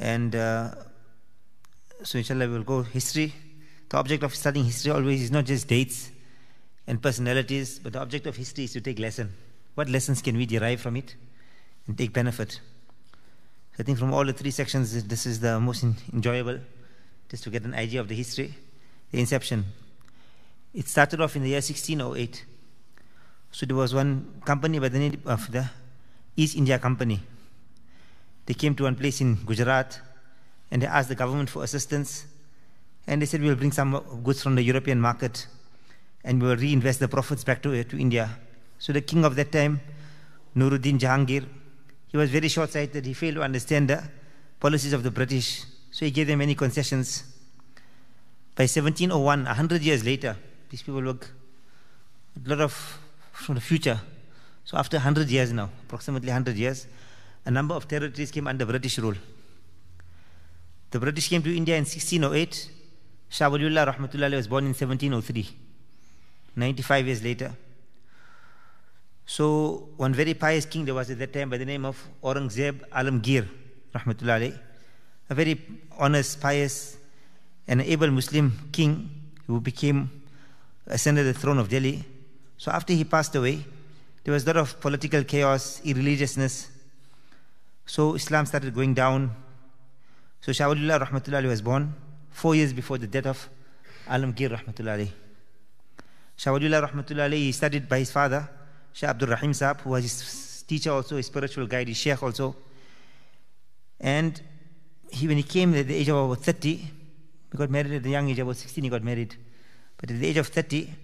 And uh, so, inshallah, we will go history. The object of studying history always is not just dates and personalities, but the object of history is to take lesson. What lessons can we derive from it and take benefit? I think from all the three sections, this is the most enjoyable, just to get an idea of the history, the inception. It started off in the year 1608. So there was one company by the name of the East India Company. They came to one place in Gujarat and they asked the government for assistance. And they said, We'll bring some goods from the European market and we will reinvest the profits back to, to India. So the king of that time, Nuruddin Jahangir, he was very short sighted. He failed to understand the policies of the British. So he gave them many concessions. By 1701, 100 years later, these people look a lot of from the future. So after 100 years now, approximately 100 years, a number of territories came under British rule. The British came to India in 1608. Shah Waliullah Rahmatullah was born in 1703, 95 years later. So one very pious king there was at that time by the name of Aurangzeb Alamgir Rahmatullah a very honest, pious, and able Muslim king who became uh, ascended the throne of Delhi. So after he passed away, there was a lot of political chaos, irreligiousness. So Islam started going down. So Shah Waliullah Rahmatullah was born four years before the death of Alamgir Rahmatullah Shah Waliullah Rahmatullah he studied by his father, Shah Abdul Rahim Saab, who was his teacher also, his spiritual guide, his sheikh also. And he, when he came at the age of about 30, he got married at the young age, about 16 he got married. But at the age of 30,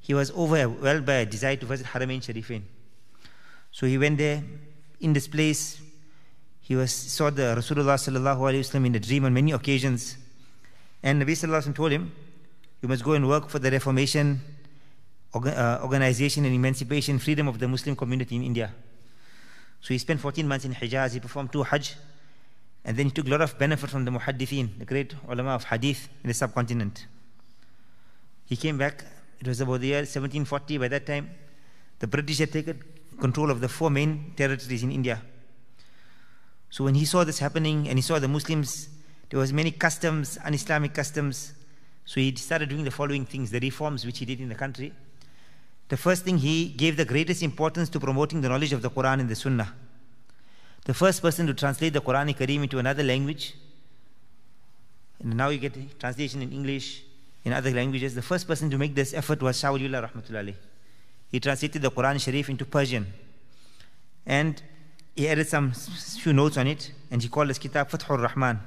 he was overwhelmed by a desire to visit Haramain Sharifin. So he went there. In this place, he was saw the Rasulullah sallallahu alaihi wasallam in a dream on many occasions. And Nabi sallallahu alaihi told him, "You must go and work for the Reformation, uh, organization, and emancipation, freedom of the Muslim community in India." So he spent 14 months in Hijaz. He performed two Hajj, and then he took a lot of benefit from the Muhaddithin, the great ulama of Hadith in the subcontinent. He came back it was about the year 1740. By that time, the British had taken control of the four main territories in India. So when he saw this happening and he saw the Muslims, there was many customs, un-Islamic customs. So he started doing the following things, the reforms which he did in the country. The first thing, he gave the greatest importance to promoting the knowledge of the Quran and the Sunnah. The first person to translate the Quran Kareem into another language, and now you get translation in English, in other languages. The first person to make this effort was Shah Waliullah Rahmatullah. He translated the Quran Sharif into Persian. And he added some few notes on it, and he called this kitab Fathur Rahman.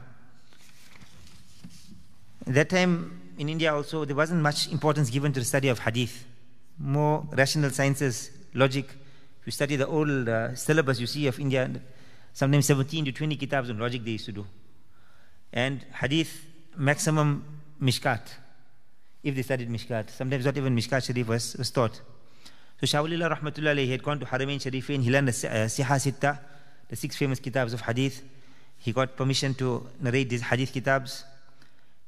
At that time in India also, there wasn't much importance given to the study of hadith. More rational sciences, logic. If you study the old uh, syllabus you see of India, sometimes 17 to 20 kitabs on logic they used to do. And hadith, maximum mishkat if they studied Mishkat. Sometimes not even Mishkat Sharif was, was taught. So Shah Waliullah Rahmatullah he had gone to Haramain Sharifain, he learned the uh, Siha Sitta, the six famous kitabs of Hadith. He got permission to narrate these Hadith kitabs.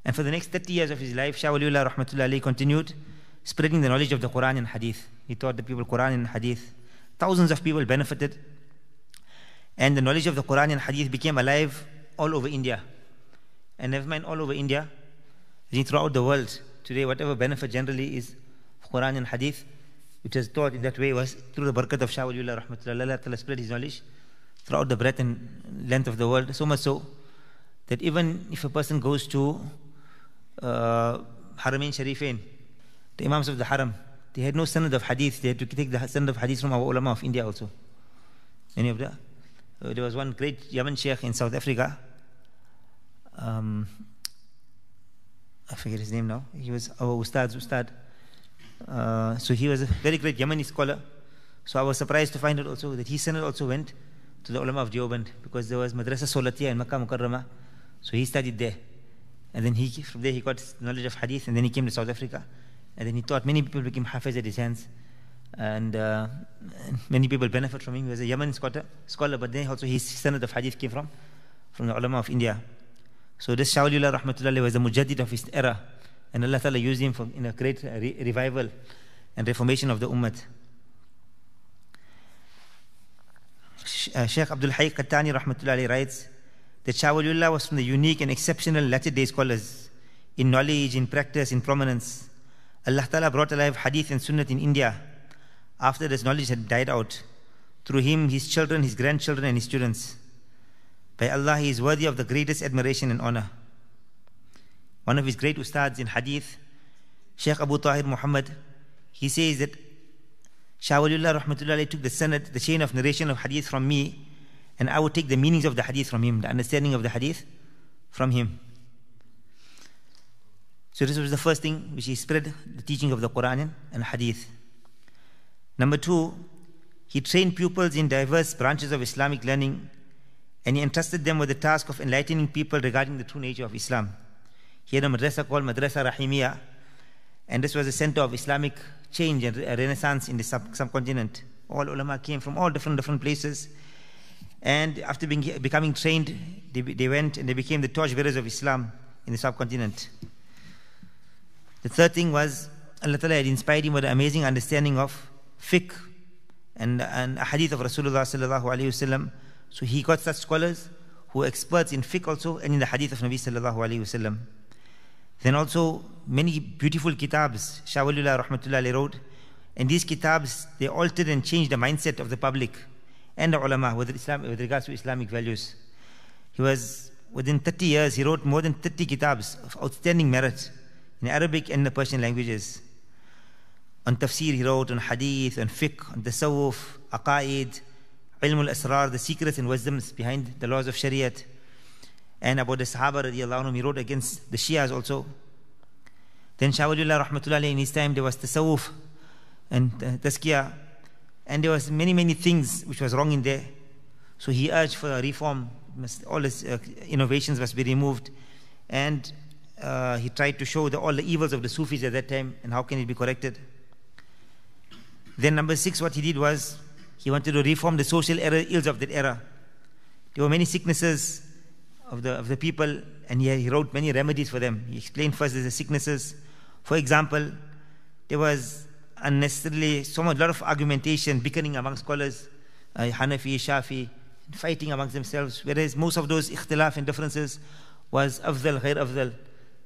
And for the next 30 years of his life, Shah Waliullah Rahmatullah continued spreading the knowledge of the Quran and Hadith. He taught the people Quran and Hadith. Thousands of people benefited. And the knowledge of the Quran and Hadith became alive all over India. And never mind all over India, throughout the world. Today, whatever benefit generally is Quran and Hadith, which was taught in that way, was through the barakat of Shah Waliullah Rahmatullah. Allah Ta'ala spread his knowledge throughout the breadth and length of the world, so much so that even if a person goes to uh, Haramain Sharifain, the Imams of the Haram, they had no sanad of hadith, they had to take the sanad of hadith from our ulama of India also. Many of the, uh, there was one great Yemen sheikh in South Africa. Um, I forget his name now. He was our Ustad's Ustad. Uh, so he was a very great Yemeni scholar. So I was surprised to find out also that his son also went to the ulama of Deoband because there was Madrasa Saulatia in Makkah Mukarramah. So he studied there. And then he, from there he got knowledge of hadith and then he came to South Africa. And then he taught many people became hafiz at his hands. And, uh, many people benefit from him. He was a Yemen scholar, scholar but then also his son of hadith came from, from the ulama of India. So this Shah Waliullah Rahmatullah was the mujaddid of his era. And Allah Ta'ala used him for, in a great re- revival and reformation of the ummah. Uh, Sheikh Abdul Hayy Qattani Rahmatullah writes that Shah Waliullah was from the unique and exceptional latter day scholars in knowledge, in practice, in prominence. Allah Ta'ala brought alive hadith and sunnah in India after this knowledge had died out. Through him, his children, his grandchildren, and his students. By Allah, he is worthy of the greatest admiration and honor. One of his great ustads in hadith, Sheikh Abu Tahir Muhammad, he says that Shah Waliullah rahmatullahi took the sanad, the chain of narration of hadith from me, and I would take the meanings of the hadith from him, the understanding of the hadith from him. So this was the first thing which he spread the teaching of the Quran and hadith. Number two, he trained pupils in diverse branches of Islamic learning and he entrusted them with the task of enlightening people regarding the true nature of Islam. He had a madrasa called Madrasa Rahimiyah, and this was a center of Islamic change and uh, renaissance in the sub- subcontinent. All ulama came from all different different places, and after being, becoming trained, they, they went and they became the torchbearers of Islam in the subcontinent. The third thing was Allah Ta'ala had inspired him with an amazing understanding of fiqh and, and a hadith of Rasulullah Sallallahu Wasallam. So he got such scholars who are experts in fiqh also and in the hadith of Nabi Sallallahu Alaihi Wasallam. Then also many beautiful kitabs Shah Waliullah Rahmatullah wrote. And these kitabs, they altered and changed the mindset of the public and the ulama with, Islam, with regards to Islamic values. He was, within 30 years, he wrote more than 30 kitabs of outstanding merit in Arabic and the Persian languages. On tafsir he wrote, on hadith, on fiqh, on tasawwuf, aqaid, ilm al-asrar, the secrets and wisdoms behind the laws of shariat. And about the Sahaba radiallahu anhum, he wrote against the Shias also. Then Shah Waliullah rahmatullah in his time there was tasawwuf and uh, tazkiyah. And there was many, many things which was wrong in there. So he urged for a reform. All his uh, innovations must be removed. And uh, he tried to show the, all the evils of the Sufis at that time and how can it be corrected. Then number six, what he did was he wanted to reform the social error, ills of that era. There were many sicknesses of the, of the people and he, he wrote many remedies for them. He explained first the sicknesses. For example, there was unnecessarily so much lot of argumentation, bickering among scholars, uh, Hanafi, Shafi, fighting amongst themselves, whereas most of those ikhtilaf and differences was afdal, ghair afdal.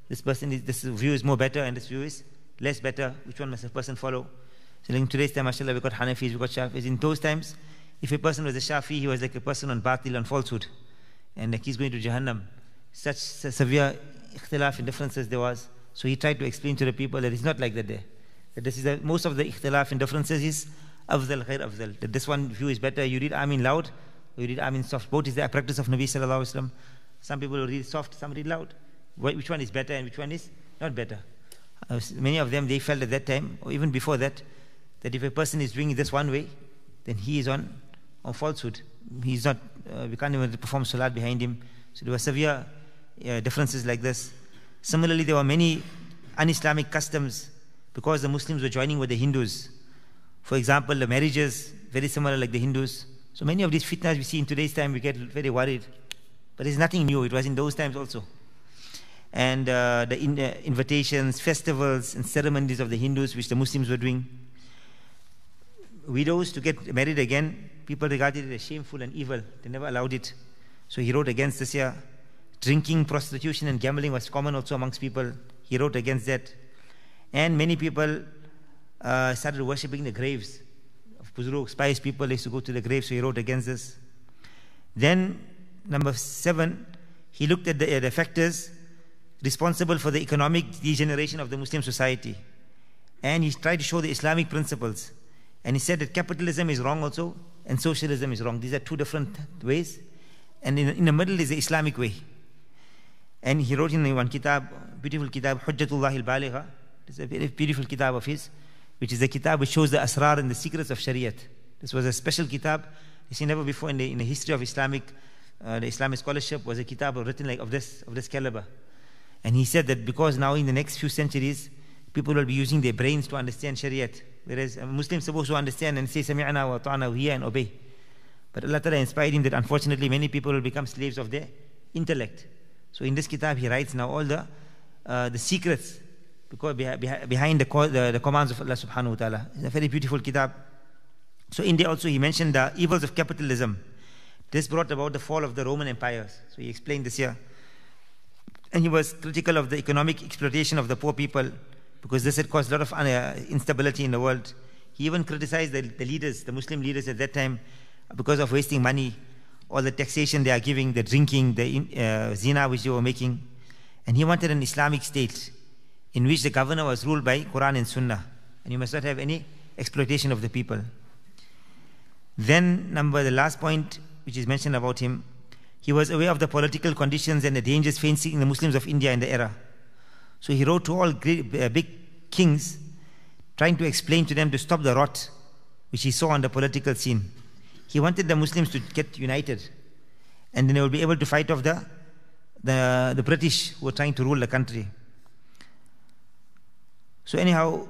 This person is, this view is more better and this view is less better. Which one must a person follow? So in today's time, mashallah, we've got Hanafis, we've got Shafis. In those times, if a person was a Shafi, he was like a person on batil and falsehood. And like he's going to Jahannam. Such severe ikhtilaf and differences there was. So he tried to explain to the people that it's not like that there. That this is the, most of the ikhtilaf and differences is afdal, khair afdal. That this one view is better. You read Amin loud, you read Amin soft. Both is the practice of Nabi sallallahu alaihi wasallam. Some people read soft, some read loud. Which one is better and which one is not better? Uh, many of them, they felt at that time, or even before that, that if a person is doing this one way, then he is on, on falsehood. He's not, uh, we can't even perform salat behind him. So there were severe uh, differences like this. Similarly, there were many un-Islamic customs because the Muslims were joining with the Hindus. For example, the marriages, very similar like the Hindus. So many of these fitnas we see in today's time, we get very worried. But it's nothing new. It was in those times also. And uh, the in, uh, invitations, festivals, and ceremonies of the Hindus, which the Muslims were doing. Widows to get married again, people regarded it as shameful and evil. They never allowed it. So he wrote against this here. Drinking, prostitution, and gambling was common also amongst people. He wrote against that. And many people uh, started worshipping the graves of Buzurg, pious people. Used to go to the graves, so he wrote against this. Then, number seven, he looked at the, uh, the factors responsible for the economic degeneration of the Muslim society. And he tried to show the Islamic principles. And he said that capitalism is wrong also, and socialism is wrong. These are two different ways. And in, in the middle is the Islamic way. And he wrote in one kitab, beautiful kitab, Hujjatullah al-Baligha. It's a very beautiful kitab of his, which is a kitab which shows the asrar and the secrets of Shariat. This was a special kitab. You see, never before in the, in the history of Islamic, uh, the Islamic scholarship was a kitab written like of this, of this caliber. And he said that because now in the next few centuries, people will be using their brains to understand Shariat. Whereas a Muslim is supposed to understand and say, Sami'ana wa ta'ana, hear and obey. But Allah Ta'ala inspired him that unfortunately many people will become slaves of their intellect. So in this kitab he writes now all the, uh, the secrets behind the, the, the, commands of Allah subhanahu wa ta'ala. It's a very beautiful kitab. So in there also he mentioned the evils of capitalism. This brought about the fall of the Roman empires. So he explained this here. And he was critical of the economic exploitation of the poor people because this had caused a lot of uh, instability in the world. He even criticized the, the leaders, the Muslim leaders at that time, because of wasting money, all the taxation they are giving, the drinking, the uh, zina which they were making. And he wanted an Islamic state in which the governor was ruled by Quran and Sunnah. And you must not have any exploitation of the people. Then, number the last point which is mentioned about him, he was aware of the political conditions and the dangers facing the Muslims of India in the era. So he wrote to all great, uh, big kings, trying to explain to them to stop the rot which he saw on the political scene. He wanted the Muslims to get united, and then they would be able to fight off the, the, the British who were trying to rule the country. So anyhow,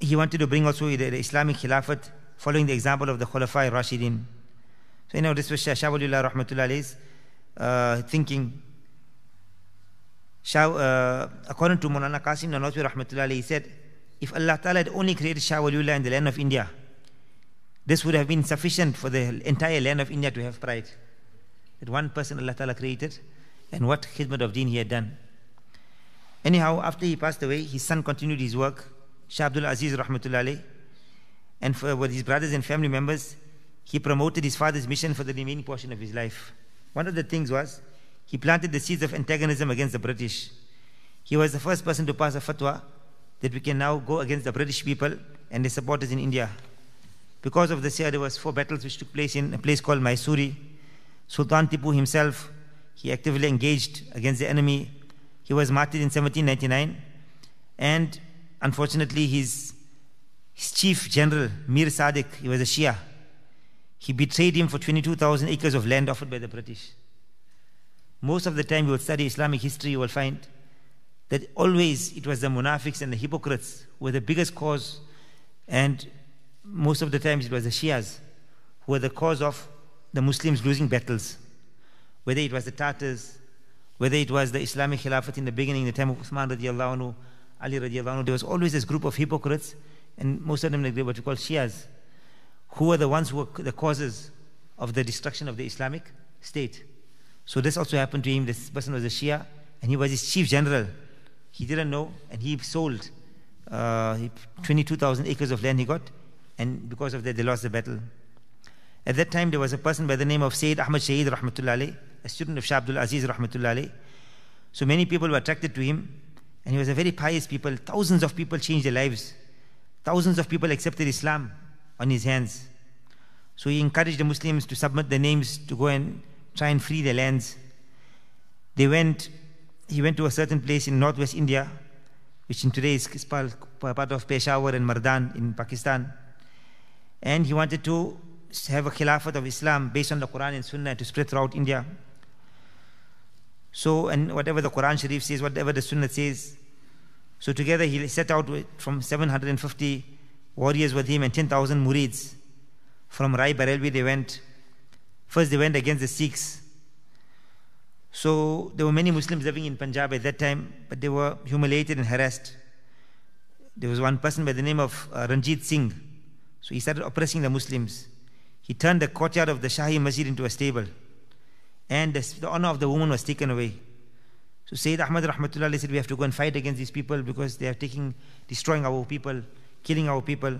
he wanted to bring also the, the Islamic Khilafat following the example of the Khulafa Rashidin. So know, this was Shah Waliullah Rahmatullah's uh, thinking. Shah, uh, according to Mulana Qasim Nanotwi Rahmatullah he said, if Allah Ta'ala had only created Shah Waliullah in the land of India, this would have been sufficient for the entire land of India to have pride. That one person Allah Ta'ala created and what khidmat of deen he had done. Anyhow, after he passed away, his son continued his work, Shah Abdul Aziz Rahmatullah and for, with his brothers and family members, he promoted his father's mission for the remaining portion of his life. One of the things was he planted the seeds of antagonism against the British. He was the first person to pass a fatwa that we can now go against the British people and their supporters in India. Because of this year, there was four battles which took place in a place called Mysuri. Sultan Tipu himself, he actively engaged against the enemy. He was martyred in 1799, and unfortunately, his, his chief general, Mir Sadiq, he was a Shia. He betrayed him for 22,000 acres of land offered by the British. Most of the time, you will study Islamic history, you will find that always it was the munafiqs and the hypocrites who were the biggest cause, and most of the times it was the Shias who were the cause of the Muslims losing battles. Whether it was the Tatars, whether it was the Islamic Khilafat in the beginning, in the time of Uthman radiallahu anhu, Ali radiallahu anhu, there was always this group of hypocrites, and most of them like what we call Shias, who were the ones who were the causes of the destruction of the Islamic state. So this also happened to him. This person was a Shia, and he was his chief general. He didn't know, and he sold uh, 22,000 acres of land he got, and because of that, they lost the battle. At that time, there was a person by the name of Sayyid Ahmad Shaheed Rahmatullah a student of Shah Abdul Aziz Rahmatullah So many people were attracted to him, and he was a very pious people. Thousands of people changed their lives. Thousands of people accepted Islam on his hands. So he encouraged the Muslims to submit their names to go and try and free their lands. They went, he went to a certain place in northwest India, which in today is part of Peshawar and Mardan in Pakistan and he wanted to have a Khilafat of Islam based on the Quran and Sunnah to spread throughout India. So, and whatever the Quran Sharif says, whatever the Sunnah says, so together he set out with, from 750 warriors with him and 10,000 murids. From Rai Barelvi they went. First they went against the Sikhs. So there were many Muslims living in Punjab at that time, but they were humiliated and harassed. There was one person by the name of uh, Ranjit Singh so he started oppressing the Muslims. He turned the courtyard of the Shahi Masjid into a stable. And the, the honor of the woman was taken away. So Sayyid Ahmad Rahmatullah said, We have to go and fight against these people because they are taking, destroying our people, killing our people.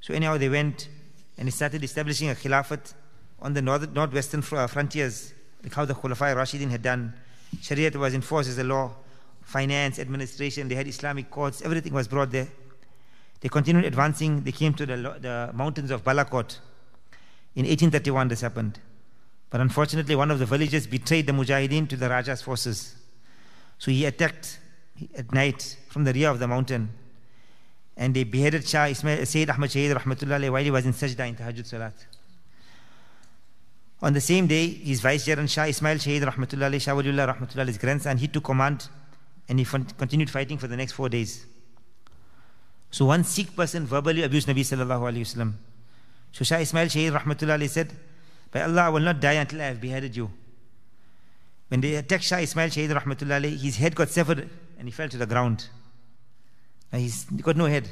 So anyhow, they went and started establishing a khilafat on the north, northwestern uh, frontiers, like how the Khulafa Rashidin had done. Shariat was enforced as a law, finance, administration, they had Islamic courts, everything was brought there. They continued advancing. They came to the, the mountains of Balakot. In 1831, this happened. But unfortunately, one of the villagers betrayed the Mujahideen to the Raja's forces. So he attacked at night from the rear of the mountain. And they beheaded Shah Ismail, Sayyid Ahmad Shaheed Rahmatullah while he was in Sajda in Tahajjud Salat. On the same day, his vicegerent Shah Ismail Shahid Rahmatullah Shah Waliullah Rahmatullah, his grandson, he took command and he continued fighting for the next four days. So one Sikh person verbally abused Nabi sallallahu Alaihi wasallam. So Shah Ismail Shahid rahmatullah said, By Allah, I will not die until I have beheaded you. When they attacked Shah Ismail Shahid rahmatullah his head got severed and he fell to the ground. Now he's got no head.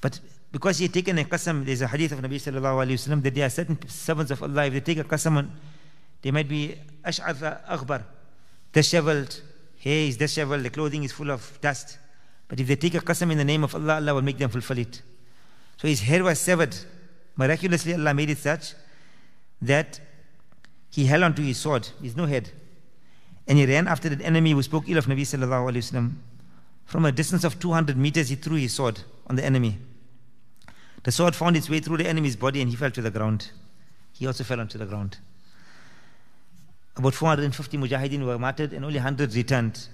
But because he had taken a qasam, there's a hadith of Nabi sallallahu alayhi wasallam that there are certain servants of Allah, if they take a qasam they might be ash'atha akhbar, disheveled, hair is disheveled, the clothing is full of dust. But if they take a qasam in the name of Allah, Allah will make them fulfill it. So his hair was severed. Miraculously, Allah made it such that he held onto his sword, his no head. And he ran after the enemy who spoke ill of Nabi sallallahu alayhi wasallam. From a distance of 200 meters, he threw his sword on the enemy. The sword found its way through the enemy's body and he fell to the ground. He also fell onto the ground. About 450 mujahideen were martyred and only 100 returned.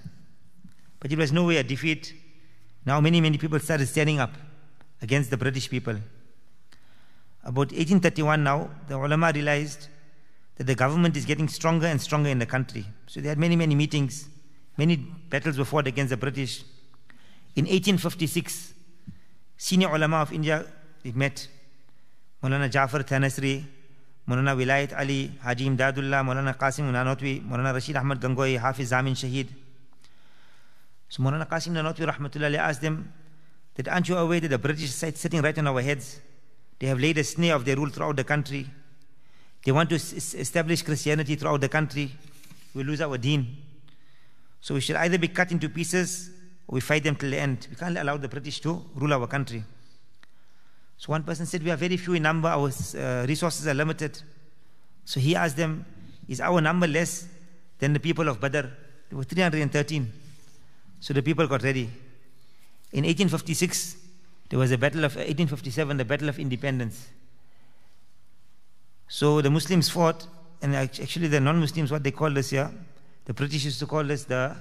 But it was no way a defeat. Now many, many people started standing up against the British people. About 1831 now, the ulama realized that the government is getting stronger and stronger in the country. So they had many, many meetings. Many battles were fought against the British. In 1856, senior ulama of India met Maulana Jafar Thanasri, Maulana Wilayat Ali, Haji Imdadullah, Maulana Qasim Nanotwi, Maulana Rashid Ahmad Gangohi, Hafiz Zamin Shahid. So Maulana Qasim Nanotwi Rahmatullah asked them that aren't you aware that the British are sitting right on our heads? They have laid a snare of their rule throughout the country. They want to establish Christianity throughout the country. We lose our deen. So we should either be cut into pieces or we fight them till the end. We can't allow the British to rule our country. So one person said, We are very few in number, our uh, resources are limited. So he asked them, Is our number less than the people of Badr? There were 313. So the people got ready. In 1856, there was a battle of 1857, the Battle of Independence. So the Muslims fought, and actually the non-Muslims, what they call us here, the British used to call this the,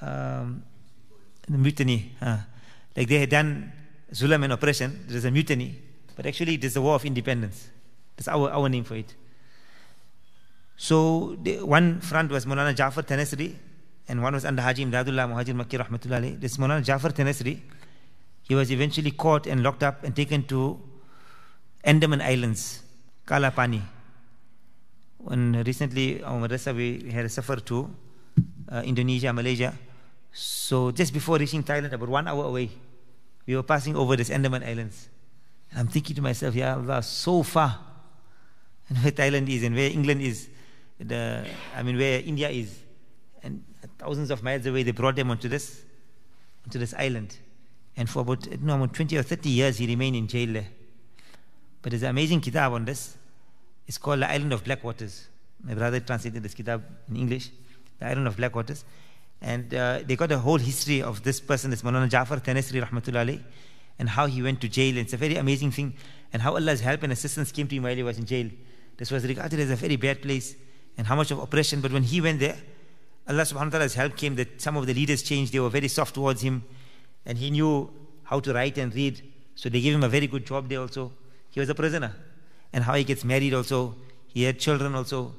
um, the mutiny. Like they had done Zulam and oppression, there is a mutiny, but actually it is a war of independence. That's our, our name for it. So the, one front was Maulana Jafar Thanasri, and one was under Haji Imdadullah Muhajir Makki Rahmatullah This Maulana Jafar Thanasri, he was eventually caught and locked up and taken to Andaman Islands, Kalapani. When recently our madrasa we had a to uh, Indonesia, Malaysia. So just before reaching Thailand, about one hour away, we were passing over this Andaman Islands. And I'm thinking to myself, Ya Allah, so far. And where Thailand is and where England is, the, I mean, where India is. And thousands of miles away, they brought them onto this, onto this island. And for about, know, about 20 or 30 years, he remained in jail there. But there's an amazing kitab on this. It's called The Island of Black Waters. My brother translated this kitab in English, The Island of Black Waters. And uh, they got a whole history of this person, this Maulana Jafar Thanasri rahmatullah and how he went to jail. It's a very amazing thing. And how Allah's help and assistance came to him while he was in jail. This was regarded as a very bad place and how much of oppression. But when he went there, Allah subhanahu wa ta'ala's help came that some of the leaders changed. They were very soft towards him. And he knew how to write and read. So they gave him a very good job there also. He was a prisoner. And how he gets married also. He had children also.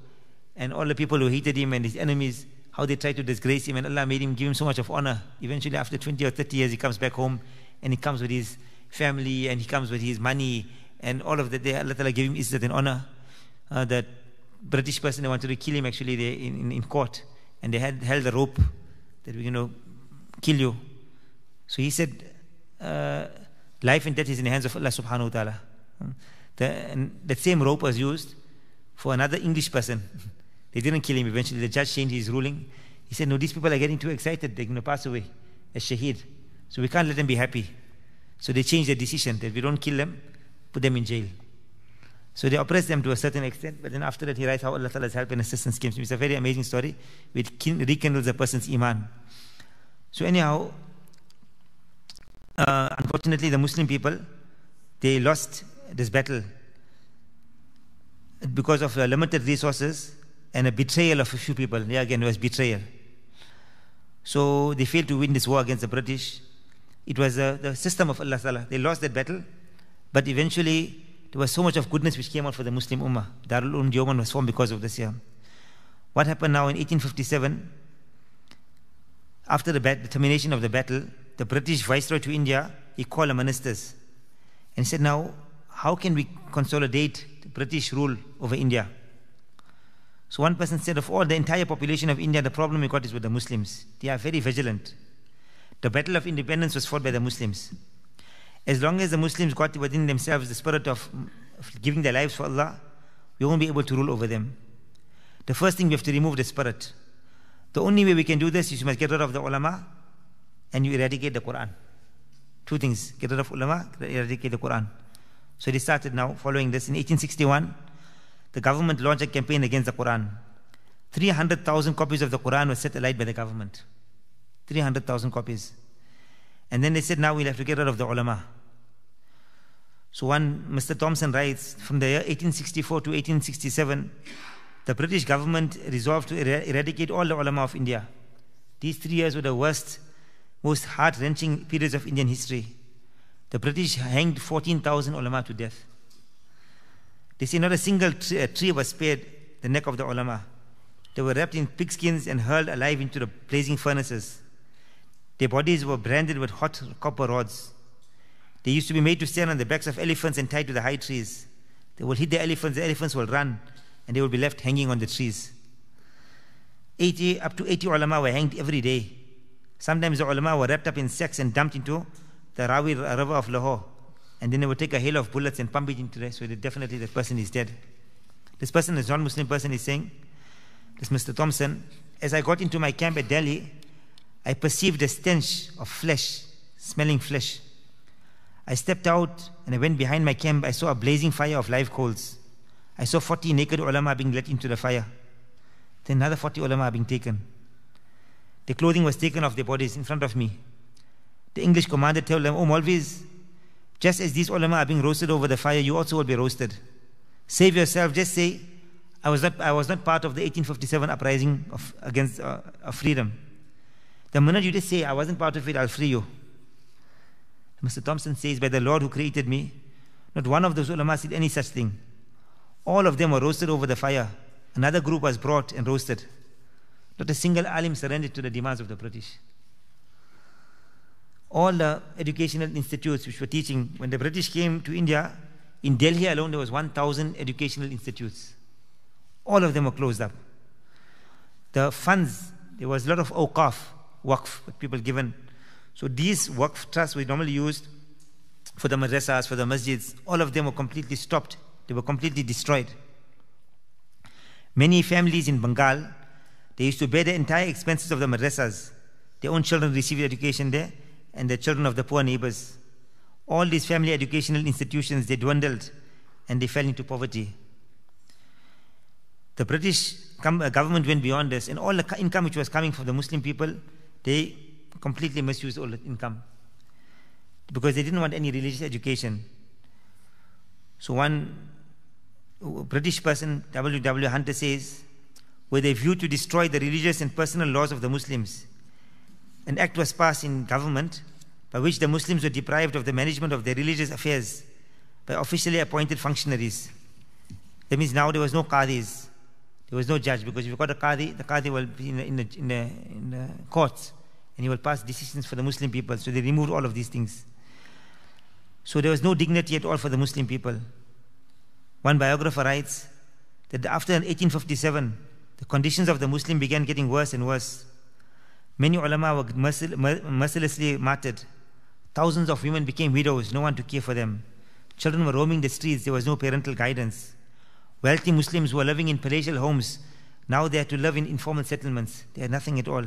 And all the people who hated him and his enemies, how they tried to disgrace him, and Allah made him give him so much of honor. Eventually, after 20 or 30 years, he comes back home and he comes with his family and he comes with his money and all of that. They, Allah Ta'ala gave him izzat and honor. Uh, that British person, they wanted to kill him actually they, in, in, court and they had held a rope that we're going to kill you. So he said, uh, life and death is in the hands of Allah subhanahu wa ta'ala. The, and that same rope was used for another English person. They didn't kill him eventually. The judge changed his ruling. He said, No, these people are getting too excited. They're going to pass away as shaheed. So we can't let them be happy. So they changed their decision that we don't kill them, put them in jail. So they oppressed them to a certain extent, but then after that, he writes how Allah Ta'ala's help and assistance came to him. It's a very amazing story which rekindles a person's iman. So, anyhow, uh, unfortunately, the Muslim people they lost this battle because of uh, limited resources and a betrayal of a few people. Yeah, again, it was betrayal. So they failed to win this war against the British. It was uh, the system of Allah Ta'ala. They lost that battle, but eventually there was so much of goodness which came out for the Muslim Ummah. Darul Umm was formed because of this year. What happened now in 1857? After the, bat- the termination of the battle, the British viceroy to India, he called the ministers and he said, Now, how can we consolidate the British rule over India? So one person said, of all the entire population of India, the problem we got is with the Muslims. They are very vigilant. The battle of independence was fought by the Muslims. As long as the Muslims got within themselves the spirit of giving their lives for Allah, we won't be able to rule over them. The first thing we have to remove the spirit. The only way we can do this is you must get rid of the ulama and you eradicate the Quran. Two things get rid of ulama, eradicate the Quran. So they started now following this. In 1861, the government launched a campaign against the Quran. 300,000 copies of the Quran were set alight by the government. 300,000 copies. And then they said, now we'll have to get rid of the ulama. So one, Mr. Thompson writes, from the year 1864 to 1867, the British government resolved to eradicate all the ulama of India. These three years were the worst, most heart-wrenching periods of Indian history. The British hanged 14,000 ulama to death. They say not a single tree, a tree was spared the neck of the ulama. They were wrapped in pigskins and hurled alive into the blazing furnaces. Their bodies were branded with hot copper rods. They used to be made to stand on the backs of elephants and tied to the high trees. They will hit the elephants, the elephants will run, and they will be left hanging on the trees. 80, up to 80 ulama were hanged every day. Sometimes the ulama were wrapped up in sacks and dumped into the Ravi river of Lahore. And then they would take a hail of bullets and pump it into there, so that definitely that person is dead. This person, this non-Muslim person, is saying, this Mr. Thompson, as I got into my camp at Delhi, I perceived a stench of flesh, smelling flesh. I stepped out and I went behind my camp. I saw a blazing fire of live coals. I saw 40 naked ulama being let into the fire. Then another 40 ulama being taken. The clothing was taken off their bodies in front of me. The English commander told them, Oh, Malvis, just as these ulama are being roasted over the fire, you also will be roasted. Save yourself. Just say, I was not, I was not part of the 1857 uprising of, against uh, of freedom. The minute you just say, I wasn't part of it, I'll free you. Mr. Thompson says, By the Lord who created me, not one of those ulama said any such thing. All of them were roasted over the fire. Another group was brought and roasted. Not a single alim surrendered to the demands of the British. All the educational institutes which were teaching, when the British came to India, in Delhi alone there was 1,000 educational institutes. All of them were closed up. The funds, there was a lot of awqaf, waqf, people given so these waqf trusts were normally used for the madrasas, for the masjids. All of them were completely stopped. They were completely destroyed. Many families in Bengal, they used to bear the entire expenses of the madrasas. Their own children received education there, and the children of the poor neighbors. All these family educational institutions, they dwindled and they fell into poverty. The British uh, government went beyond this, and all the income which was coming from the Muslim people, they completely misused all the income because they didn't want any religious education. So one British person, W. W. Hunter says, with a view to destroy the religious and personal laws of the Muslims, an act was passed in government by which the Muslims were deprived of the management of their religious affairs by officially appointed functionaries. That means now there was no qadis, there was no judge, because if you got a qadi, the qadi will be in the, in in in courts and he will pass decisions for the Muslim people. So they removed all of these things. So there was no dignity at all for the Muslim people. One biographer writes that after 1857, the conditions of the Muslim began getting worse and worse. Many ulama were mercilessly martyred. Thousands of women became widows, no one to care for them. Children were roaming the streets, there was no parental guidance. Wealthy Muslims were living in palatial homes. Now they had to live in informal settlements. They had nothing at all.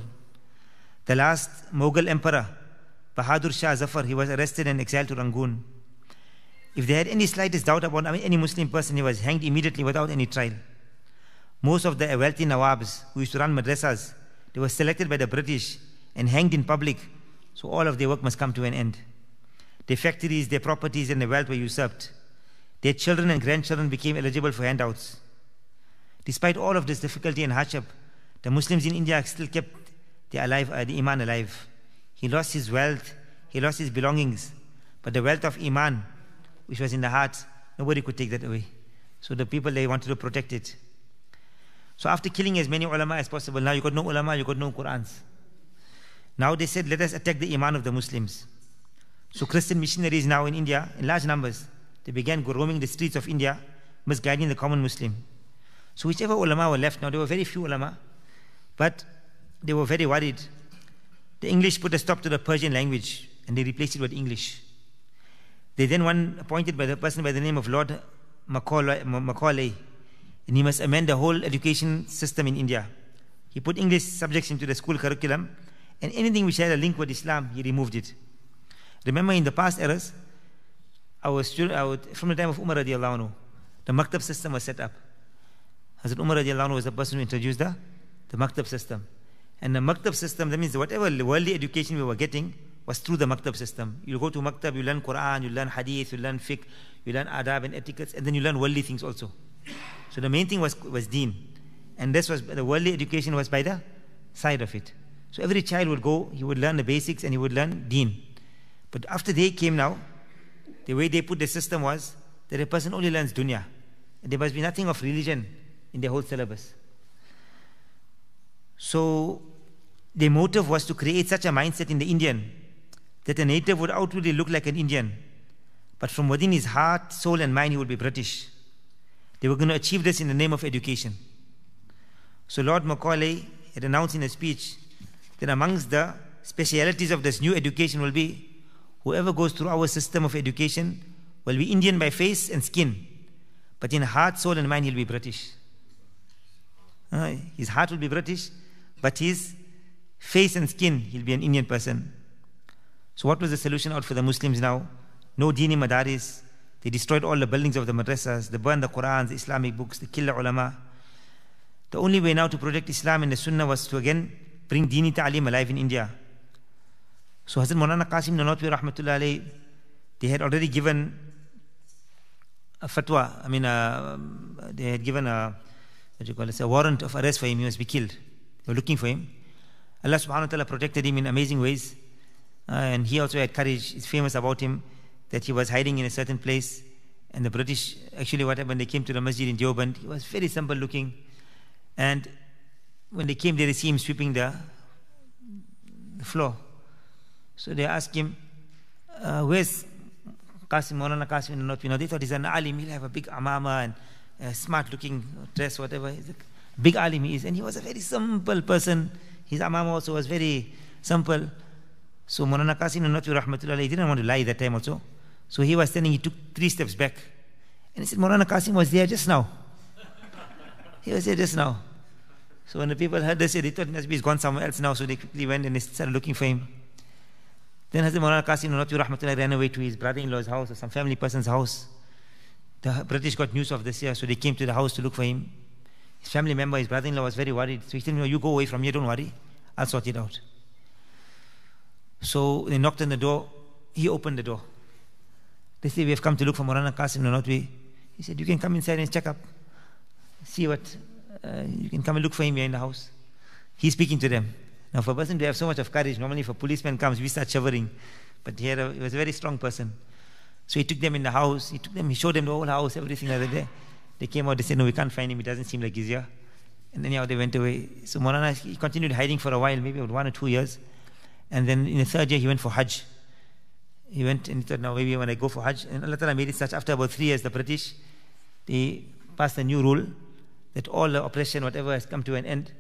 The last Mughal emperor, Bahadur Shah Zafar, he was arrested and exiled to Rangoon. If they had any slightest doubt about I mean, any Muslim person, he was hanged immediately without any trial. Most of the wealthy Nawabs who used to run madrasas, they were selected by the British and hanged in public, so all of their work must come to an end. Their factories, their properties, and their wealth were usurped. Their children and grandchildren became eligible for handouts. Despite all of this difficulty and hardship, the Muslims in India still kept the alive, uh, the iman alive. He lost his wealth, he lost his belongings, but the wealth of iman, which was in the heart, nobody could take that away. So the people they wanted to protect it. So after killing as many ulama as possible, now you got no ulama, you got no Qurans. Now they said, let us attack the iman of the Muslims. So Christian missionaries now in India, in large numbers, they began roaming the streets of India, misguiding the common Muslim. So whichever ulama were left, now there were very few ulama, but they were very worried. The English put a stop to the Persian language and they replaced it with English. They then one appointed by the person by the name of Lord Macaulay, Macaulay, and he must amend the whole education system in India. He put English subjects into the school curriculum, and anything which had a link with Islam, he removed it. Remember, in the past eras, our, student, our from the time of Umar radiallahu anhu, the maktab system was set up. Hazrat Umar radiallahu anhu was the person who introduced the, the maktab system. And the maktab system, that means whatever worldly education we were getting was through the maktab system. You go to maktab, you learn Quran, you learn hadith, you learn fiqh, you learn adab and etiquettes, and then you learn worldly things also. So the main thing was, was deen. And this was, the worldly education was by the side of it. So every child would go, he would learn the basics and he would learn deen. But after they came now, the way they put the system was that a person only learns dunya. And there must be nothing of religion in their whole syllabus. So the motive was to create such a mindset in the Indian that a native would outwardly look like an Indian, but from within his heart, soul, and mind, he would be British. They were going to achieve this in the name of education. So Lord Macaulay had announced in a speech that amongst the specialities of this new education will be whoever goes through our system of education will be Indian by face and skin, but in heart, soul, and mind, he'll be British. Uh, his heart will be British, but his face and skin, he'll be an Indian person. So, what was the solution out for the Muslims now? No dini madaris. They destroyed all the buildings of the madrasas. They burned the Qurans, the Islamic books. They killed the ulama. The only way now to protect Islam and the Sunnah was to again bring dini ta'lim alive in India. So Hazrat Maulana Qasim Nanotwi rahmatullah they had already given a fatwa. I mean, uh, they had given a, what do you call it, a warrant of arrest for him. He must be killed. They were looking for him. Allah subhanahu wa ta'ala protected him in amazing ways. Uh, and he also had courage. It's famous about him that he was hiding in a certain place. And the British, actually, what happened, they came to the masjid in Deoband. He was very simple looking. And when they came there, they see him sweeping the, the floor. So they asked him, uh, Where's Qasim, Maulana Qasim the? You know, they thought he's an alim, he'll have a big amama and a smart looking dress, whatever. He's a big alim he is. And he was a very simple person. His amama also was very simple. So Maulana Qasim Nanotwi Rahmatullah, he didn't want to lie that time also. So he was standing, he took three steps back. And he said, Maulana Qasim was there just now. he was there just now. So when the people heard this, they thought maybe he's gone somewhere else now. So they quickly went and they started looking for him. Then Hazrat Maulana Qasim Nanotwi Rahmatullah ran away to his brother-in-law's house or some family person's house. The British got news of this here, so they came to the house to look for him. His family member, his brother-in-law was very worried. So he said, you go away from here, don't worry. I'll sort it out. So they knocked on the door. He opened the door. They said, We have come to look for Maulana Qasim Nanotwi. He said, You can come inside and check up. See what, uh, you can come and look for him here in the house. He's speaking to them. Now, for a person to have so much of courage, normally if a policeman comes, we start shivering. But here, he was a very strong person. So he took them in the house. He took them, he showed them the whole house, everything that was there. They came out, they said, No, we can't find him. It doesn't seem like he's here. And then, yeah, they went away. So Maulana, he continued hiding for a while, maybe about one or two years. And then in the third year, he went for Hajj. He went and he thought, now maybe when I go for Hajj, and Allah Ta'ala made it such, after about three years, the British, they passed a new rule that all the oppression, whatever has come to an end,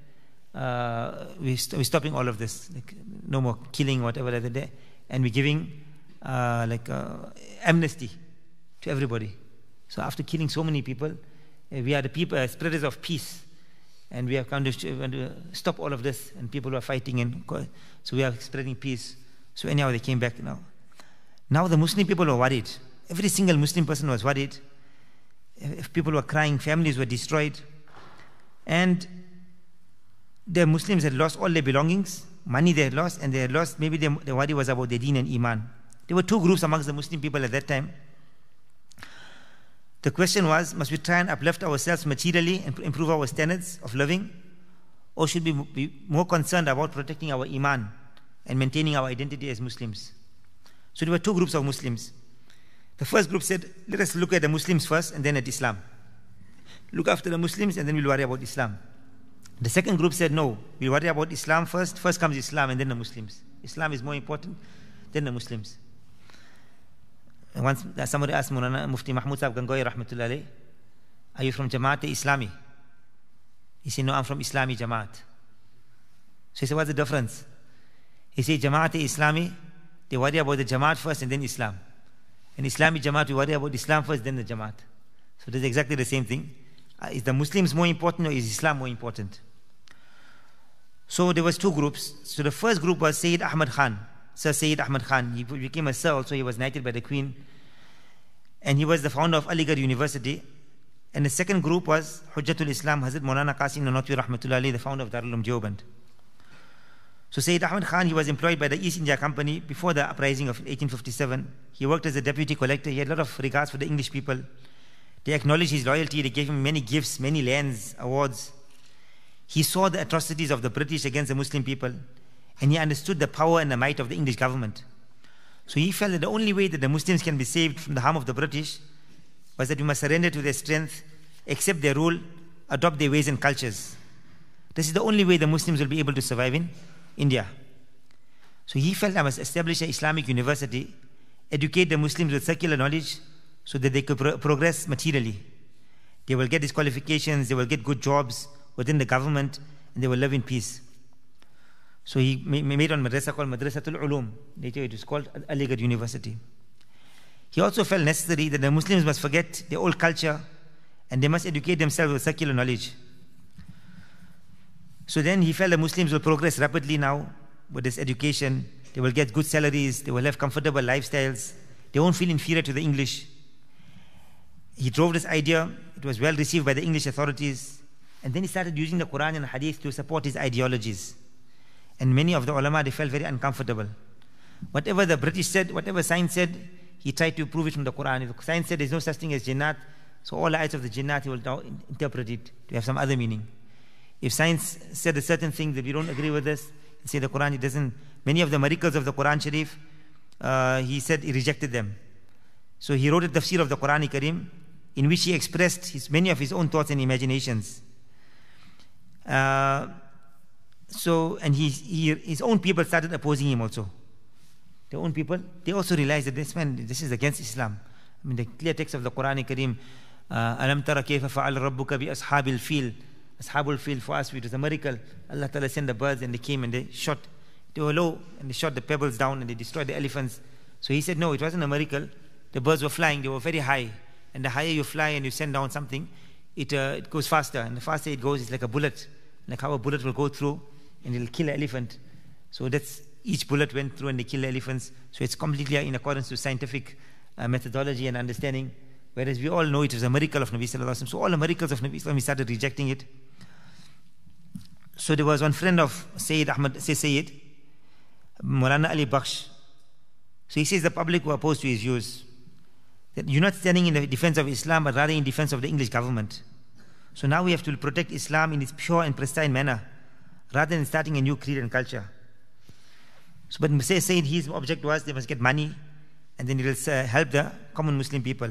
uh, we st- we're stopping all of this. Like, no more killing, whatever other day. And we're giving uh, like uh, amnesty to everybody. So after killing so many people, uh, we are the people, uh, spreaders of peace and we have come to, to stop all of this, and people were fighting, and so we are spreading peace. So anyhow, they came back now. Now the Muslim people were worried. Every single Muslim person was worried. If people were crying, families were destroyed, and the Muslims had lost all their belongings, money they had lost, and they had lost. Maybe the, the worry was about their deen and iman. There were two groups amongst the Muslim people at that time. The question was must we try and uplift ourselves materially and improve our standards of living? Or should we be more concerned about protecting our Iman and maintaining our identity as Muslims? So there were two groups of Muslims. The first group said, let us look at the Muslims first and then at Islam. Look after the Muslims and then we'll worry about Islam. The second group said, no, we'll worry about Islam first. First comes Islam and then the Muslims. Islam is more important than the Muslims And once uh, somebody asked Mulana Mufti Mahmud Sahib Gangohi Rahmatullah Are you from Jamaat Islami? He said, No, I'm from Islami Jamaat. So he said, What's the difference? He said, Jamaat Islami, they worry about the Jamaat first and then Islam. In Islamic Jamaat, we worry about Islam first, then the Jamaat. So is exactly the same thing. Uh, is the Muslims more important or is Islam more important? So there was two groups. So the first group was Sayyid Ahmad Khan, Sir Sayyid Ahmad Khan. He became a sir also. He was knighted by the Queen. And he was the founder of Aligarh University. And the second group was Hujjatul Islam, Hazrat Maulana Qasim Nanotwi Rahmatullah the founder of Darul Uloom Deoband. So Sayyid Ahmad Khan, he was employed by the East India Company before the uprising of 1857. He worked as a deputy collector. He had a lot of regards for the English people. They acknowledged his loyalty. They gave him many gifts, many lands, awards. He saw the atrocities of the British against the Muslim people, and he understood the power and the might of the English government. So he felt that the only way that the Muslims can be saved from the harm of the British was that we must surrender to their strength, accept their rule, adopt their ways and cultures. This is the only way the Muslims will be able to survive in India. So he felt I must establish an Islamic university, educate the Muslims with secular knowledge so that they could pro- progress materially. They will get these qualifications, they will get good jobs within the government, and they will live in peace. So he made on madrasa called Madrasatul Uloom. Later it was called Aligarh University. He also felt necessary that the Muslims must forget their old culture and they must educate themselves with secular knowledge. So then he felt the Muslims will progress rapidly now with this education. They will get good salaries, they will have comfortable lifestyles, they won't feel inferior to the English. He drove this idea, it was well received by the English authorities, and then he started using the Quran and Hadith to support his ideologies. And many of the ulama, they felt very uncomfortable. Whatever the British said, whatever science said, he tried to prove it from the Quran. If science said there's no such thing as jinnat, so all the of the jinnat, he will now interpret it to have some other meaning. If science said a certain thing that we don't agree with this, say the Quran, it doesn't. Many of the miracles of the Quran Sharif, uh, he said he rejected them. So he wrote a tafsir of the Quran Kareem, in which he expressed his, many of his own thoughts and imaginations. Uh, so, and he, he, his own people started opposing him also. Their own people, they also realized that this man, this is against Islam. I mean, the clear text of the Quran Kareem, uh, Alam tara kayfa fa'al rabbuka bi ashabil fil. Ashabul fil for us, it was a miracle. Allah Ta'ala sent the birds and they came and they shot. They were low and they shot the pebbles down and they destroyed the elephants. So he said, no, it wasn't a miracle. The birds were flying, they were very high. And the higher you fly and you send down something, it, uh, it goes faster. And the faster it goes, it's like a bullet. Like how a bullet will go through and it'll kill an elephant. So that's each bullet went through and they kill elephants. So it's completely in accordance to scientific uh, methodology and understanding. Whereas we all know it was a miracle of Nabi Sallallahu Alaihi Wasallam. So all the miracles of Nabi Sallallahu we started rejecting it. So there was one friend of Sayyid Ahmad, say Sayyid, Mulana Ali Baksh. So he says the public were opposed to his views. That you're not standing in the defense of Islam, but rather in defense of the English government. So now we have to protect Islam in its pure and pristine manner, rather than starting a new creed and culture. So, but said his object was they must get money, and then it will uh, help the common Muslim people.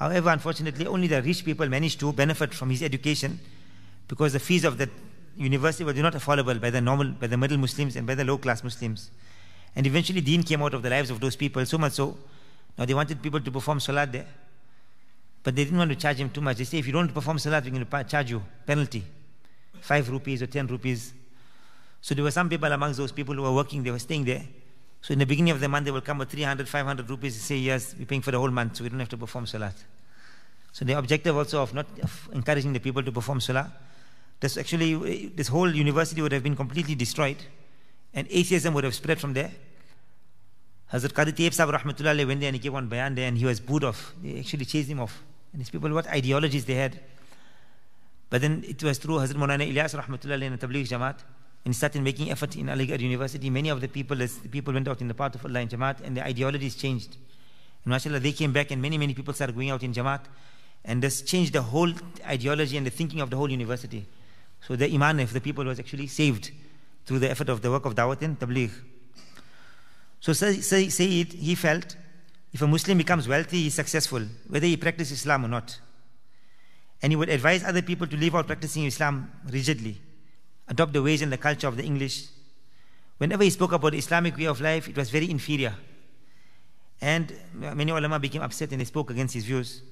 However, unfortunately, only the rich people managed to benefit from his education because the fees of that university were not affordable by the normal, by the middle Muslims and by the low class Muslims. And eventually, deen came out of the lives of those people so much so. Now they wanted people to perform salat there, but they didn't want to charge him too much. They say, if you don't perform salat, we're going to charge you penalty, five rupees or ten rupees. So there were some people amongst those people who were working, they were staying there. So in the beginning of the month, they will come with 300, 500 rupees and say, yes, we're paying for the whole month, so we don't have to perform salat. So the objective also of not of encouraging the people to perform salah this actually, this whole university would have been completely destroyed and atheism would have spread from there. Hazrat Qari Tayyib Sahib Rahmatullah went there and he gave one bayan there and he was booed off. They actually chased him off. And these people, what ideologies they had. But then it was through Hazrat Maulana Ilyas Rahmatullah the Tabligh Jamaat and started making effort in Aligarh University. Many of the people, the people went out in the path of Allah in Jamaat and the ideologies changed. And mashallah, they came back and many, many people started going out in Jamaat and this changed the whole ideology and the thinking of the whole university. So the iman of the people was actually saved through the effort of the work of Dawat and Tabligh. So Sayyid, he felt if a Muslim becomes wealthy, he's successful, whether he practices Islam or not. And he would advise other people to leave out practicing Islam rigidly, adopt the ways and the culture of the English. Whenever he spoke about the Islamic way of life, it was very inferior. And many ulama became upset and they spoke against his views.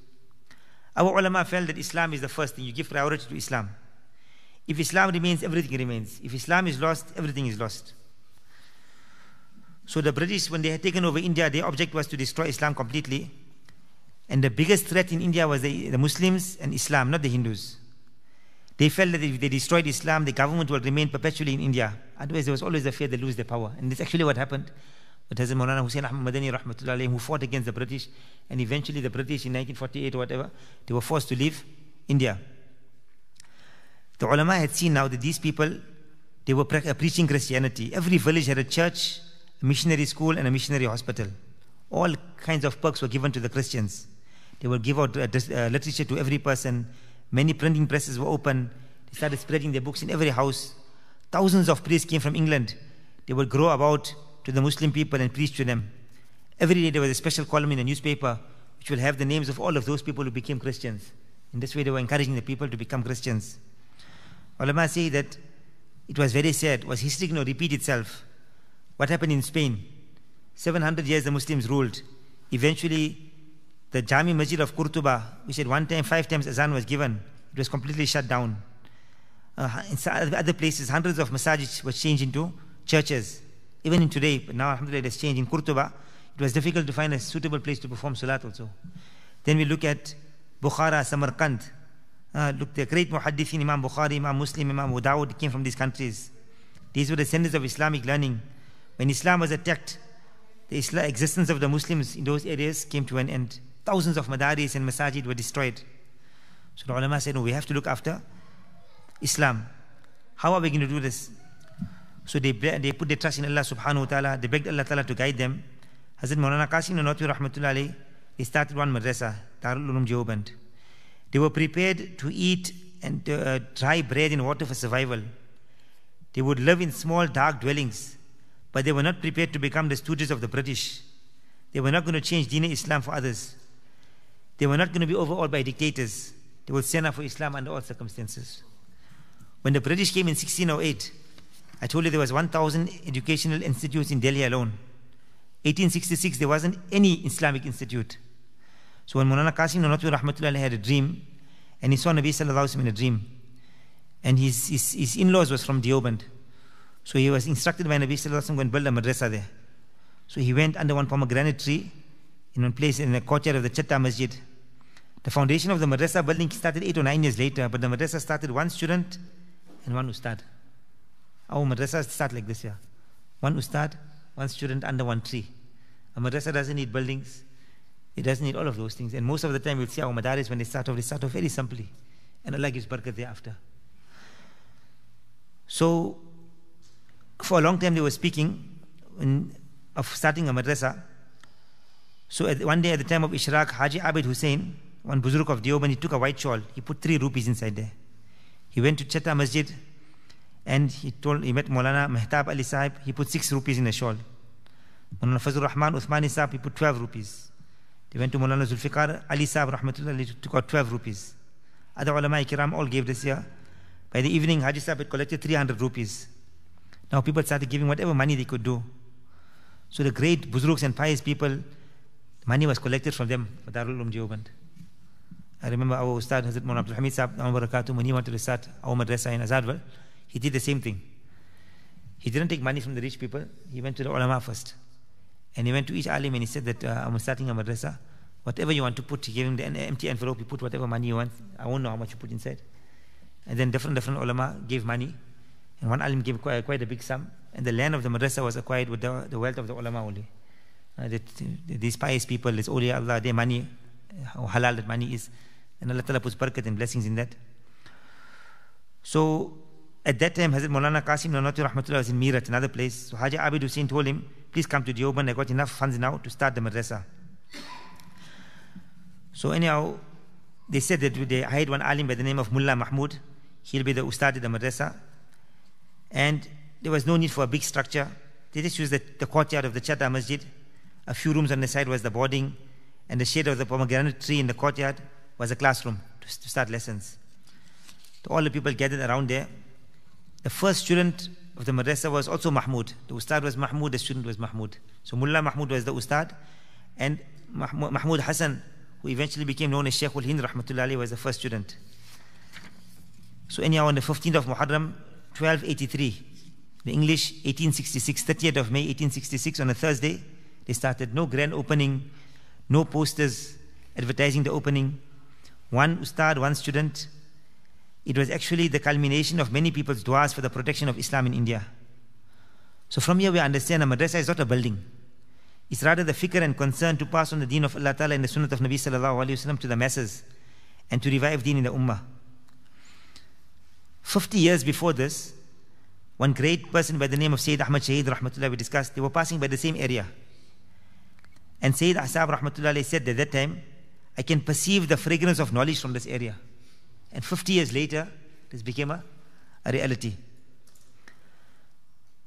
Our ulama felt that Islam is the first thing. You give priority to Islam. If Islam remains, everything remains. If Islam is lost, everything is lost. So the British, when they had taken over India, their object was to destroy Islam completely. And the biggest threat in India was the, the Muslims and Islam, not the Hindus. They felt that if they destroyed Islam, the government would remain perpetually in India. Otherwise, there was always the fear they lose their power. And that's actually what happened. But Hazrat Maulana Hussein Ahmad Madani, rahmatullah who fought against the British, and eventually the British in 1948 or whatever, they were forced to leave India. The ulama had seen now that these people, they were uh, preaching Christianity. Every village had a church, a missionary school, and a missionary hospital. All kinds of perks were given to the Christians. They would give out uh, uh, literature to every person. Many printing presses were open. They started spreading their books in every house. Thousands of priests came from England. They would grow about to the Muslim people and preach to them. Every day there was a special column in the newspaper which will have the names of all of those people who became Christians. In this way, they were encouraging the people to become Christians. Ulama say that it was very sad. Was history going to repeat itself? What happened in Spain? 700 years the Muslims ruled. Eventually, the Jami Masjid of Qurtuba, which at one time five times azan was given, it was completely shut down. Uh, in other places, hundreds of masajid were changed into churches. Even in today, but now Alhamdulillah it has changed. In Qurtuba, it was difficult to find a suitable place to perform salat also. Then we look at Bukhara, Samarkand. Uh, look, the great muhaddithin, Imam Bukhari, Imam Muslim, Imam Dawud came from these countries. These were the centers of Islamic learning. When Islam was attacked, the Islam, existence of the Muslims in those areas came to an end. Thousands of madaris and masajid were destroyed. So the ulama said, no, we have to look after Islam. How are we going to do this? So they, they put their trust in Allah subhanahu wa ta'ala. They begged Allah ta'ala to guide them. Hazrat Maulana Qasim Nanotwi rahmatullah alayhi, he started one madrasa, Darul Uloom. They were prepared to eat and uh, dry bread and water for survival. They would live in small dark dwellings, but they were not prepared to become the students of the British. They were not going to change Deen Islam for others. They were not going to be overawed by dictators. They would stand up for Islam under all circumstances. When the British came in 1608, I told you there was 1,000 educational institutes in Delhi alone. 1866, there wasn't any Islamic institute. So when Mulana Qasim Nanotwi Rahmatullah had a dream, and he saw Nabi Sallallahu Alaihi in a dream, and his, his, his in-laws was from Deoband. So he was instructed by Nabi Sallallahu Alaihi to go build a madrasa there. So he went under one pomegranate tree in one place in the courtyard of the Chatta Masjid. The foundation of the madrasa building started eight or nine years later, but the madrasa started one student and one ustad. Our madrasa start like this, yeah. One ustad, one student under one tree. A madrasa doesn't need buildings. It doesn't need all of those things. And most of the time, you'll see our madaris, when they start off, they start off very simply. And Allah gives barakat thereafter. So, for a long time, they were speaking in, of starting a madrasa. So, at, one day at the time of Ishraq, Haji Abid Hussein, one buzuruk of Deoband, he took a white shawl. He put three rupees inside there. He went to Chatta Masjid, and he told he met Maulana Mehtab Ali Sahib, he put six rupees in a shawl. Maulana Fazul Rahman Uthmani Sahib, he put 12 rupees. They went to Maulana Zulfikar Ali Sahib, Rahmatullah, took out 12 rupees. Other ulama kiram all gave this year. By the evening, Haji Sahib had collected 300 rupees. Now people started giving whatever money they could do. So the great buzruks and pious people, money was collected from them for Darul Uloom Deoband. I remember our Ustad Hazrat Maulana Abdul Hamid Sahib, when he wanted to start our madrasa in Azaadville, he did the same thing. He didn't take money from the rich people. He went to the ulama first. And he went to each alim and he said that uh, I'm starting a madrasa. Whatever you want to put, he gave him the empty envelope. He put whatever money you want. I won't know how much you put inside. And then different different ulama gave money. And one alim gave quite, quite a big sum. And the land of the madrasa was acquired with the, the wealth of the ulama only. Uh, that, these pious people, this awliya Allah, their money, how halal that money is. And Allah Ta'ala puts barakat and blessings in that. So at that time, Hazrat Maulana Qasim Nanotwi Rahmatullah was in Meerut, another place. So Haji Abid Hussein told him, please come to Deoband, I got enough funds now to start the madrasa. So anyhow, they said that they hired one alim by the name of Mullah Mahmud. He'll be the ustad of the madrasa. And there was no need for a big structure. They just used the, the courtyard of the Chatta Masjid. A few rooms on the side was the boarding, and the shade of the pomegranate tree in the courtyard was a classroom to, start lessons. So all the people gathered around there. The first student of the madrasa was also Mahmud. The ustad was Mahmud, the student was Mahmud. So Mullah Mahmud was the ustad, and Mahmud Hassan, who eventually became known as Sheikh ul Hind Rahmatullahi, was the first student. So anyhow, on the 15th of Muharram, 1283, the English 1866, 30th of May 1866, on a Thursday, they started no grand opening, no posters, advertising the opening. One ustad, one student. It was actually the culmination of many people's du'as for the protection of Islam in India. So from here we understand a madrasa is not a building. It's rather the fikr and concern to pass on the deen of Allah Ta'ala and the sunnah of Nabi Sallallahu Alaihi Wasallam to the masses and to revive deen in the ummah. 50 years before this, one great person by the name of Sayyid Ahmad Shaheed Rahmatullah we discussed, they were passing by the same area. And Sayyid Ahsab Rahmatullah said at that time, I can perceive the fragrance of knowledge from this area. And 50 years later, this became a, a reality.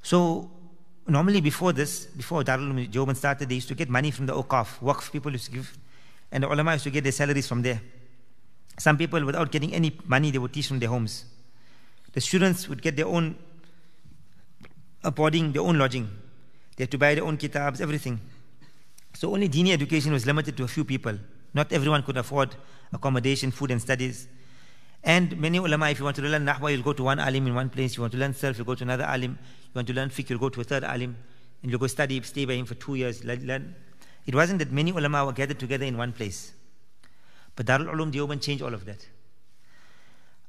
So normally before this, before Darul Joban started, they used to get money from the Awqaf. Waqf people used to give, and the ulama used to get their salaries from there. Some people, without getting any money, they would teach from their homes. The students would get their own boarding, their own lodging. They had to buy their own kitabs, everything. So only dini education was limited to a few people. Not everyone could afford accommodation, food, and studies. And many ulama, if you want to learn nahwa, you'll go to one alim in one place. You want to learn sarf, you go to another alim. You want to learn fiqh, you'll go to a third alim. And you'll go study, stay by him for two years, learn. It wasn't that many ulama were gathered together in one place. But Darul Uloom Deoband changed all of that.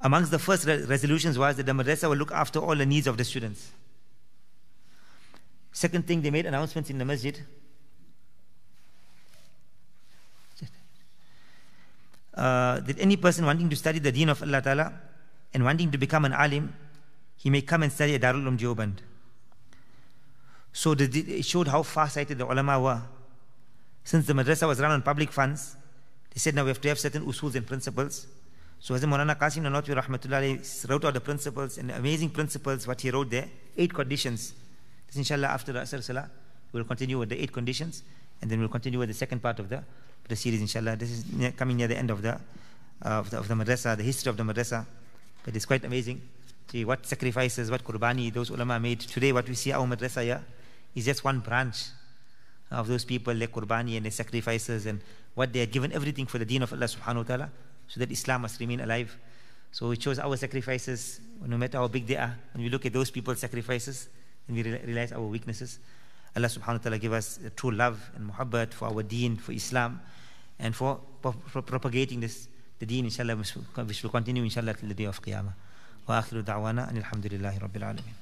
Amongst the first re- resolutions was that the madrasa will look after all the needs of the students. Second thing, they made announcements in the masjid. Uh, that any person wanting to study the deen of Allah Ta'ala and wanting to become an alim, he may come and study at Darul Umm Deoband. So it showed how far-sighted the ulama were. Since the madrasa was run on public funds, they said now we have to have certain usuls and principles. So Hazrat Maulana Qasim Nanotwi Rahmatullah wrote out the principles and the amazing principles, what he wrote there, eight conditions. This inshallah after the Asr Salah, we will continue with the eight conditions and then we'll continue with the second part of the, the series inshallah. This is coming near the end of the, uh, of the, of the madrasa, the history of the madrasa. It's quite amazing. See what sacrifices, what qurbani those ulama made. Today what we see our madrasa is just one branch of those people, their qurbani and their sacrifices and what they had given everything for the deen of Allah subhanahu wa ta'ala so that Islam must remain alive. So it shows our sacrifices, no matter how big they are. When we look at those people's sacrifices, and we realize our weaknesses. Allah subhanahu wa ta'ala give us true love and muhabbat for our deen, for Islam, and for, for propagating this, the deen, inshallah, which will continue, inshallah, till the day of Qiyamah. وآخر دعوانا أن الحمد لله رب العالمين